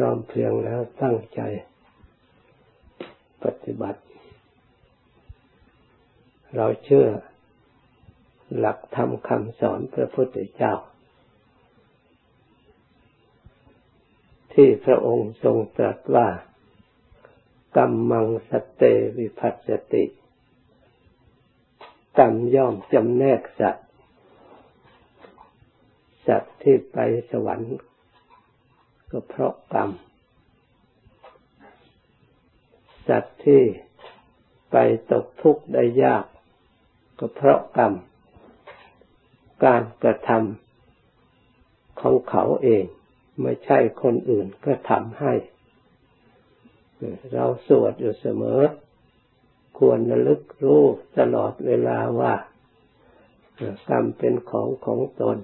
ร้อมเพรียงแล้วตั้งใจปฏิบัติ เราเชื่อหลักธรรมคำสอนพระพุทธเจ้า ที่พระองค์ทรงตรัสว่ากรรมังสเตวิพัสติกรรมย่อมจำแนกสัตว์สัตว์ที่ไปสวรรค์ ก็เพราะกรรมสัตว์ที่ไปตกทุกข์ได้ยาก ก็เพราะกรรม การกระทำของเขาเองไม่ใช่คนอื่นก็ทำให้ เราสวดอยู่เสมอ ควรระลึกรู้ตลอดเวลาว่า กรรมเป็นของของตน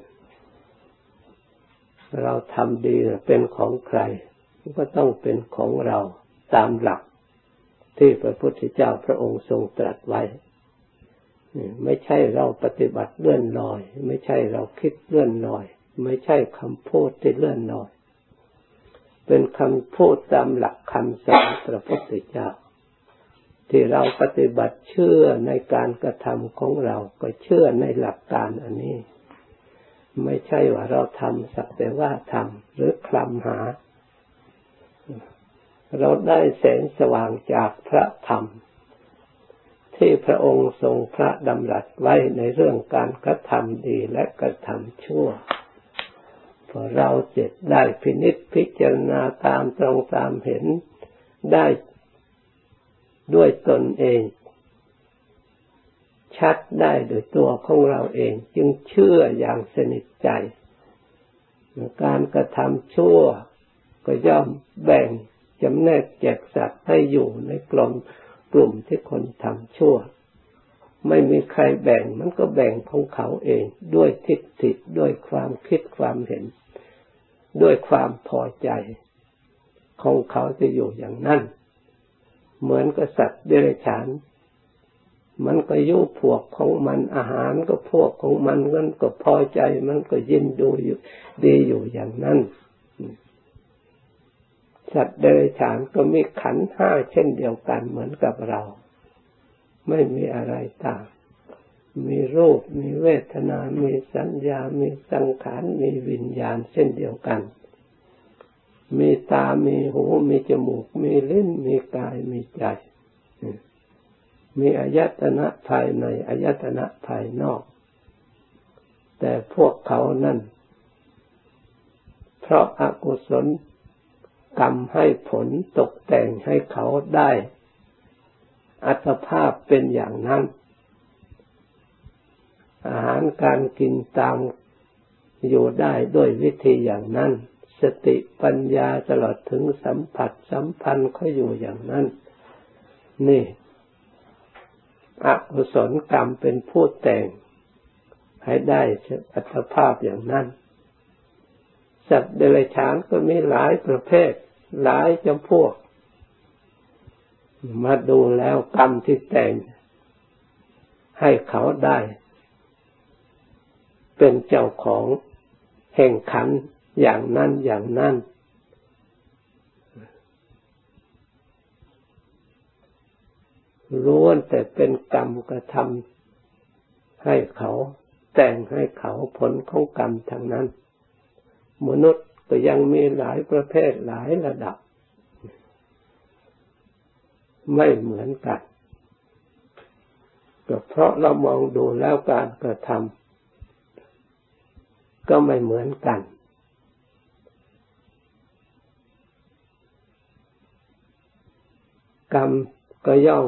เราทำดีเป็นของใคร ก็ต้องเป็นของเราตามหลัก ที่พระพุทธเจ้าพระองค์ทรงตรัสไว้ไม่ใช่เราปฏิบัติเลื่อนลอย ไม่ใช่เราคิดเลื่อนลอย ไม่ใช่คำพูดที่เลื่อนลอย เป็นคำพูดตามหลักคำสอนพระพุทธเจ้า ที่เราปฏิบัติเชื่อในการกระทำของเรา ก็เชื่อในหลักการอันนี้ ไม่ใช่ว่าเราทำสักแต่ว่าทำหรือคลำหา เราได้แสงสว่างจากพระธรรม ที่พระองค์ทรงพระดำรัสไว้ในเรื่องการกระทำดีและกระทำชั่วพอเราเจ็ดได้พินิจพิจารณาตามตรงตามเห็นได้ด้วยตนเอง ชัดได้โดยตัวของเราเอง จึงเชื่ออย่างสนิทใจ การกระทำชั่วก็ย่อมแบ่งจำแนกแจกสัตว์ให้อยู่ในกลุ่มกลุ่มที่คนทำชั่ว ไม่มีใครแบ่งมันก็แบ่งของเขาเองด้วยทิฏฐิด้วยความคิดความเห็น ด้วยความพอใจ ของเขาจะอยู่อย่างนั้น เหมือนกับสัตว์เดรัจฉาน มันก็ยุพวกของมันอาหารก็พวกของมันมันก็พอใจมันก็ยินดูอยู่ดีอยู่อย่างนั้นสัตว์เดรัจฉานก็มีขันห้าเช่นเดียวกันเหมือนกับเรา ไม่มีอะไรต่าง มีรูป มีเวทนา มีสัญญา มีสังขาร มีวิญญาณเช่นเดียวกัน มีตา มีหู มีจมูก มีลิ้น มีกาย มีใจ มีอายตนะภายในอายตนะภายนอก แต่พวกเขานั่น เพราะอากุศลกรรมให้ผลตกแต่งให้เขาได้ อัตภาพเป็นอย่างนั้น อาหารการกินตามอยู่ได้ด้วยวิธีอย่างนั้น สติปัญญาตลอดถึงสัมผัสสัมพันธ์เขาอยู่อย่างนั้น นี่ อกุศลกรรมเป็นผู้แต่ง ให้ได้อัตภาพอย่างนั้น สัตว์เดรัจฉานก็มีหลายประเภท หลายจำพวก มาดูแล้วกรรมที่แต่ง ให้เขาได้ เป็นเจ้าของแห่งขันอย่างนั้นอย่างนั้น ล้วนแต่เป็นกรรมกระทำให้เขาแต่งให้เขาผลของกรรมทางนั้น มนุษย์ก็ยังมีหลายประเภทหลายระดับ ไม่เหมือนกันก็เพราะเรามองดูแล้วการกระทำก็ไม่เหมือนกัน กรรมก็ย่อม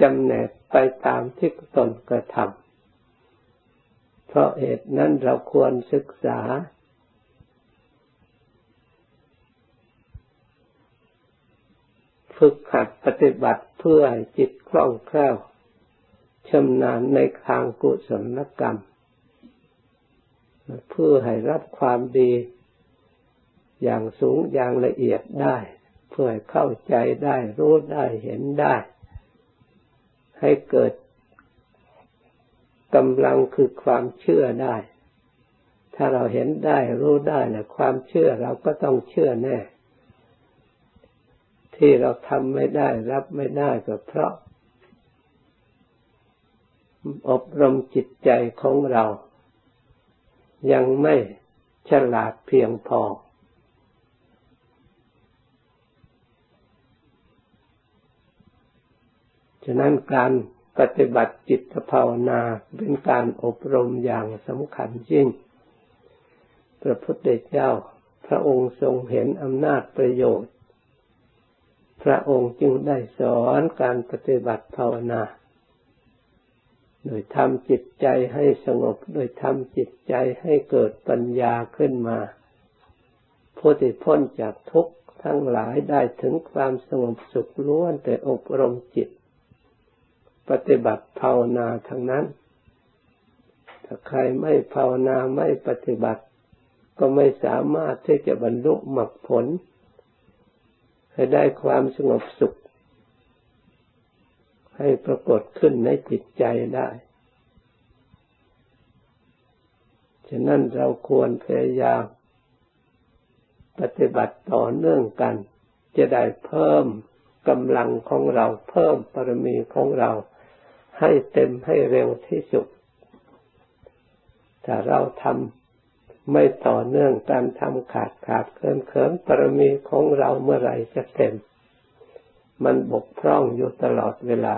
จำแนกไปตามที่ตนกระทำเพราะเหตุนั้นเราควรศึกษา ฝึกหัดปฏิบัติเพื่อให้จิตคล่องแคล่วชำนาญในทางกุศลกรรม เพื่อให้รับความดีอย่างสูงอย่างละเอียดได้ เพื่อเข้าใจได้รู้ได้เห็นได้ ให้เกิดกำลังคือความเชื่อได้ ถ้าเราเห็นได้รู้ได้นะความเชื่อเราก็ต้องเชื่อแน่ ที่เราทำไม่ได้รับไม่ได้ก็เพราะ อบรมจิตใจของเรา ยังไม่ฉลาดเพียงพอ ฉะนั้นการปฏิบัติจิตภาวนาเป็นการอบรมอย่างสำคัญยิ่ง พระพุทธเจ้า พระองค์ทรงเห็นอำนาจประโยชน์ พระองค์จึงได้สอนการปฏิบัติภาวนา โดยทำจิตใจให้สงบ โดยทำจิตใจให้เกิดปัญญาขึ้นมาผู้ที่พ้นจากทุกข์ทั้งหลายได้ถึงความสงบสุขล้วนแต่อบรมจิต ปฏิบัติภาวนาทั้งนั้น ถ้าใครไม่ภาวนาไม่ปฏิบัติ ก็ไม่สามารถที่จะบรรลุมรรคผล ให้ได้ความสงบสุข ให้ปรากฏขึ้นในจิตใจได้ฉะนั้นเราควรพยายามปฏิบัติต่อเนื่องกัน จะได้เพิ่ม กำลังของเราเพิ่มปรมีของเราให้เต็มให้เร็วที่สุดถ้าเราทำไม่ต่อเนื่องการทำขาดขาดเคินเคินปรมีของเราเมื่อไรจะเต็ม มันบกพร่องอยู่ตลอดเวลา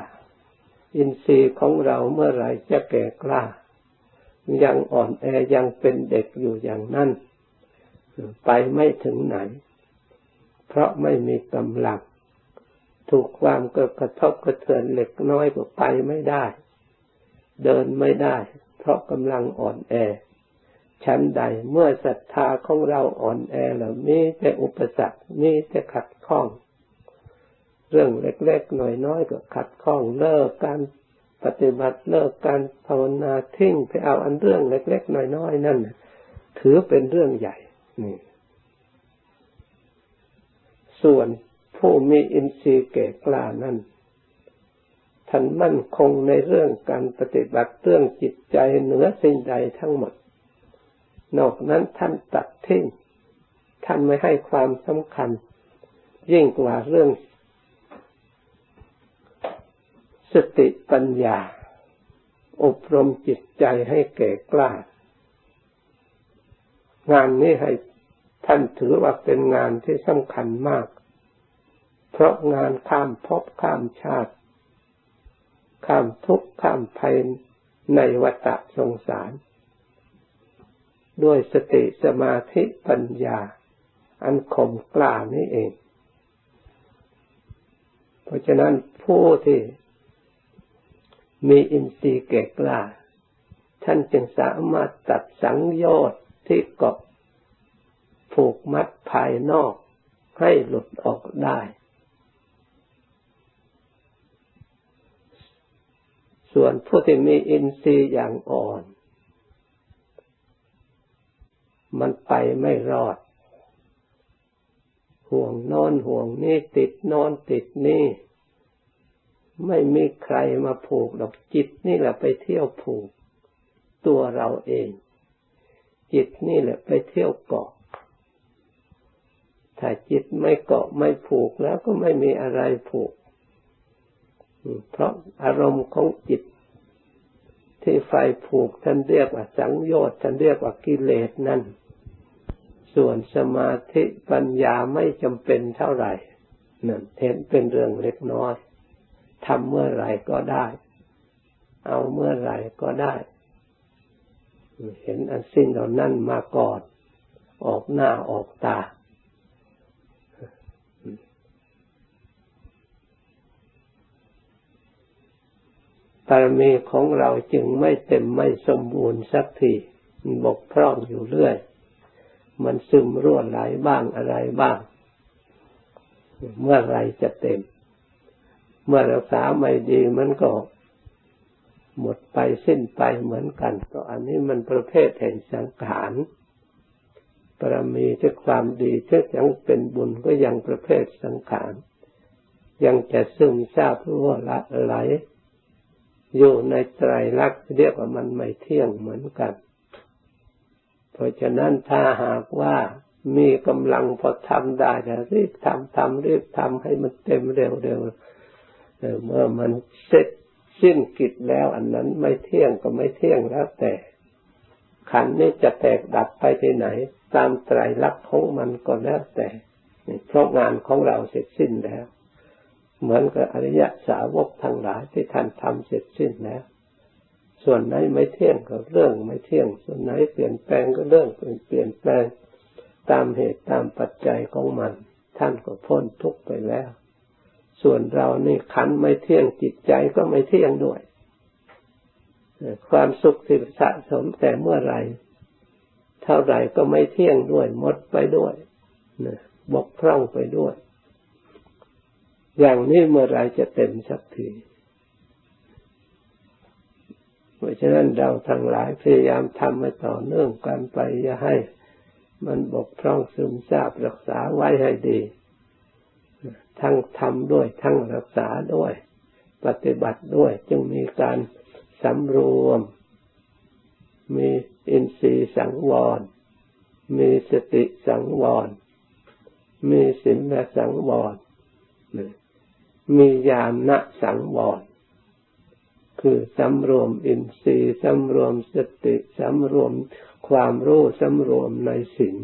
อินทรีย์ของเราเมื่อไรจะแก่กล้า ยังอ่อนแอยังเป็นเด็กอยู่อย่างนั้น ไปไม่ถึงไหน เพราะไม่มีกำลัง ถูกความกระทบกระเทือนเล็กน้อยก็ไปไม่ได้ เดินไม่ได้ เพราะกำลังอ่อนแอ ชั้นใดเมื่อศรัทธาของเราอ่อนแอแล้วมีแต่อุปสรรคมีแต่ขัดข้อง เรื่องเล็กๆหน่อยๆก็ขัดข้องเลิกการปฏิบัติเลิกการภาวนาทิ้งไปเอาอันเรื่องเล็กๆน้อยๆนั่นถือเป็นเรื่องใหญ่นี่ส่วน ผู้มีอินทรีย์เก่กล้านั้นท่านมั่นคงในเรื่องการปฏิบัติเรื่องจิตใจเหนือสิ่งใดทั้งหมด นอกนั้นท่านตัดทิ้งท่านไม่ให้ความสำคัญ ยิ่งกว่าเรื่อง สติปัญญา อบรมจิตใจให้แก่กล้า งานนี้ให้ท่านถือว่าเป็นงานที่สำคัญมาก เพราะงานข้ามภพข้ามชาติ ข้ามทุกข์ข้ามภัยในวัฏสงสาร ด้วยสติสมาธิปัญญา อันคมกล้านี้เอง เพราะฉะนั้นผู้ที่มีอินทรีย์เก่กล้า ท่านจึงสามารถตัดสังโยชน์ที่เกาะผูกมัดภายนอกให้หลุดออกได้ ส่วนผู้ที่มีอินทรีย์อย่างอ่อน มันไปไม่รอด ห่วงนอนห่วงนี่ติดนอนติดนี่ ไม่มีใครมาผูกดอกจิตนี่แหละไปเที่ยวผูก ตัวเราเอง จิตนี่แหละไปเที่ยวเกาะถ้าจิตไม่เกาะไม่ผูกแล้วก็ไม่มีอะไรผูก เพราะอารมณ์ของจิตที่ไฟผูกท่านเรียกว่าสังโยชน์ท่านเรียกว่ากิเลสนั่น ส่วนสมาธิปัญญาไม่จำเป็นเท่าไหร่นั่นเห็นเป็นเรื่องเล็กน้อยทำเมื่อไหร่ก็ได้ เอาเมื่อไหร่ก็ได้ เห็นอันสิ้นเหล่านั้นมาก่อน ออกหน้าออกตา บารมีของเราจึงไม่เต็มไม่สมบูรณ์สักทีบกพร่องอยู่เรื่อย มันซึมรั่วไหลบ้างอะไรบ้าง เมื่อไรจะเต็ม เมื่อรักษาไม่ดีมันก็ หมดไปสิ้นไปเหมือนกันก็อันนี้มันประเภทแห่งสังขารปรมีที่ความดีที่ยังเป็นบุญก็ยังประเภทสังขารยังจะซึมซาบรั่วไหล อยู่ในไตรลักษณ์เรียกว่ามันไม่เที่ยงเหมือนกัน เพราะฉะนั้นถ้าหากว่ามีกำลังพอทำได้แล้วรีบทำทำรีบทำให้มันเต็มเร็วๆเมื่อมันเสร็จสิ้นกิจแล้ว อันนั้นไม่เที่ยงก็ไม่เที่ยงแล้วแต่ ขันนี้จะแตกดับไปที่ไหน ตามไตรลักษณ์ของมันก็แล้วแต่เพราะงานของเราเสร็จสิ้นแล้ว เหมือนกับอริยสาวกทั้งหลายที่ท่านทำเสร็จสิ้นแล้ว ส่วนไหนไม่เที่ยงก็เรื่องไม่เที่ยง ส่วนไหนเปลี่ยนแปลงก็เรื่องเปลี่ยนแปลงตามเหตุตามปัจจัยของมัน ท่านก็พ้นทุกข์ไปแล้ว ส่วนเรานี่ขันไม่เที่ยงจิตใจก็ไม่เที่ยงด้วย ความสุขที่สะสมแต่เมื่อไรเท่าไรก็ไม่เที่ยงด้วยหมดไปด้วยบกพร่องไปด้วย อย่างนี้เมื่อไรจะเต็มสักทีเพราะฉะนั้นเราทั้งหลายพยายามทำให้ต่อเนื่องกันไปอย่าให้ มันบกพร่องซึมซาบรักษาไว้ให้ดี ทั้งทำด้วยทั้งรักษาด้วย ปฏิบัติด้วยจึงมีการสำรวม มีอินทรีย์สังวร มีสติสังวร มีสินและสังวร มีญาณสังวรคือสำรวมอินทรีย์สำรวมสติสำรวมความรู้สำรวมในสิ่ง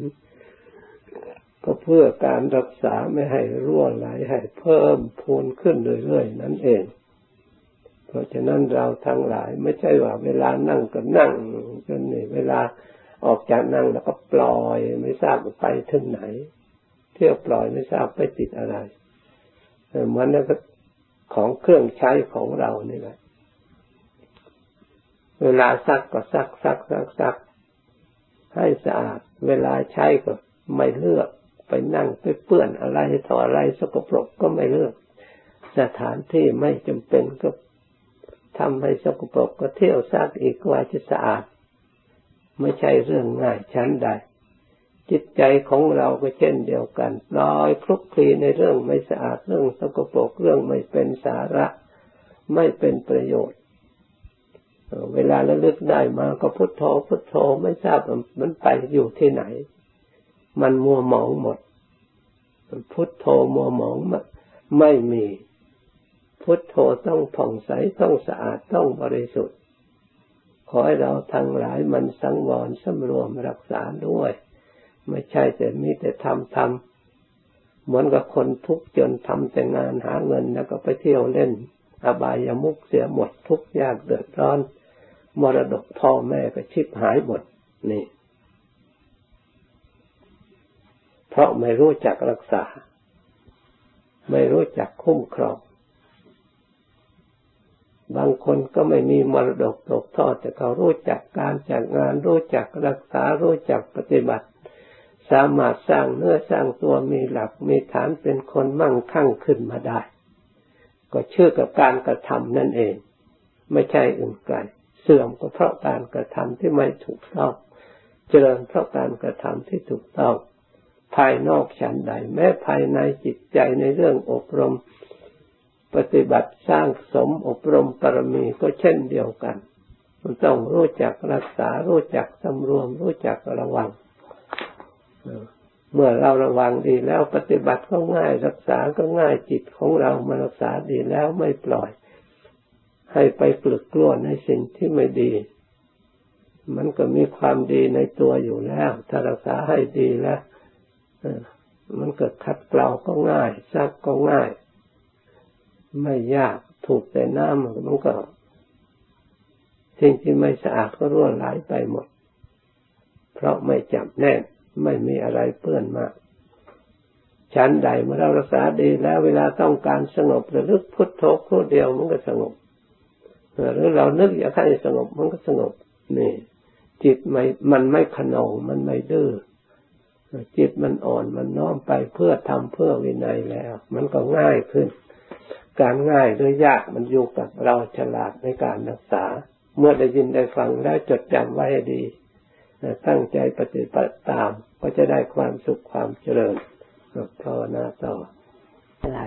ก็เพื่อการรักษาไม่ให้รั่วไหลให้เพิ่มพูนขึ้นเรื่อยๆนั่นเอง เพราะฉะนั้นเราทั้งหลายไม่ใช่ว่าเวลานั่งก็นั่งจนนี่เวลาออกจากนั่งแล้วก็ปล่อยไม่ทราบไปถึงไหน เที่ยวปล่อยไม่ทราบไปติดอะไร เหมือนนั้นของเครื่องใช้ของเรานี่แหละ เวลาซักก็ซักซักซักซักให้สะอาด เวลาใช้ก็ไม่เลือก ไปนั่งไปเปื้อนอะไรต่ออะไรสกปรกก็ไม่เลือก สถานที่ไม่จำเป็นก็ทำให้สกปรกก็เที่ยวซักอีกว่าจะสะอาด ไม่ใช่เรื่องง่ายชั้นใด จิตใจของเราก็เช่นเดียวกันลอยคลุกคลีในเรื่องไม่สะอาดเรื่องสกปรกเรื่องไม่เป็นสาระ ไม่เป็นประโยชน์ เวลาระลึกได้มาก็พุทโธพุทโธไม่ทราบมันไปอยู่ที่ไหน มันมัวหมองหมด พุทโธมัวหมองไม่มีพุทโธต้องผ่องใสต้องสะอาดต้องบริสุทธิ์ ขอให้เราทั้งหลายมันสังวรสำรวมรักษาด้วย ไม่ใช่แต่มีแต่ทำทำเหมือนกับคนทุกข์จนทำแต่งานหาเงินแล้วก็ไปเที่ยวเล่น อบายามุกเสียหมดทุกยากเดือดร้อน มรดกพ่อแม่ก็ชิบหายหมดนี่ เพราะไม่รู้จักรักษา ไม่รู้จักคุ้มครองบางคนก็ไม่มีมรดกตกทอดแต่เขารู้จักการจัดงาน รู้จักรักษารู้จักปฏิบัติ สามารถสร้างเนื้อสร้างตัวมีหลักมีฐานเป็นคนมั่งคั่งขึ้นมาได้ ก็เชื่อกับการกระทำนั่นเอง ไม่ใช่อื่นไกลเสื่อมก็เพราะการกระทำที่ไม่ถูกต้องเจริญเพราะการกระทำที่ถูกต้องภายนอกฉันใด แม้ภายในจิตใจในเรื่องอบรม ปฏิบัติสร้างสมอบรมปรมีก็เช่นเดียวกัน มันต้องรู้จักรักษารู้จักสำรวมรู้จักระวัง เมื่อเราระวังดีแล้วปฏิบัติก็ง่ายรักษาก็ง่ายจิตของเรามารักษาดีแล้วไม่ปล่อย ให้ไปปลึกกลัวในสิ่งที่ไม่ดี มันก็มีความดีในตัวอยู่แล้ว ถ้ารักษาให้ดีแล้วมันเกิดคัดเกลาก็ง่ายซักก็ง่าย ไม่ยากถูกแต่น้ำมันก็สิ่งที่ไม่สะอาดก็ร่วไหลไปหมด เพราะไม่จับแน่น ไม่มีอะไรเปื้อนมากชั้นใดเมื่อเรารักษาดีแล้ว เวลาต้องการสงบระลึกพุทโธพูดเดียวมันก็สงบหรือเรานึกอยากให้สงบมันก็สงบนี่จิตไม่มันไม่ขนองมันไม่ดื้อจิตมันอ่อนมันน้อมไปเพื่อทำเพื่อวินัยแล้ว มันก็ง่ายขึ้น การง่ายหรือยากมันอยู่กับเราฉลาดในการรักษา เมื่อได้ยินได้ฟังแล้วจดจำไว้ดี ตั้งใจปฏิบัติตามก็จะได้ความสุขความเจริญภาวนาต่อไหล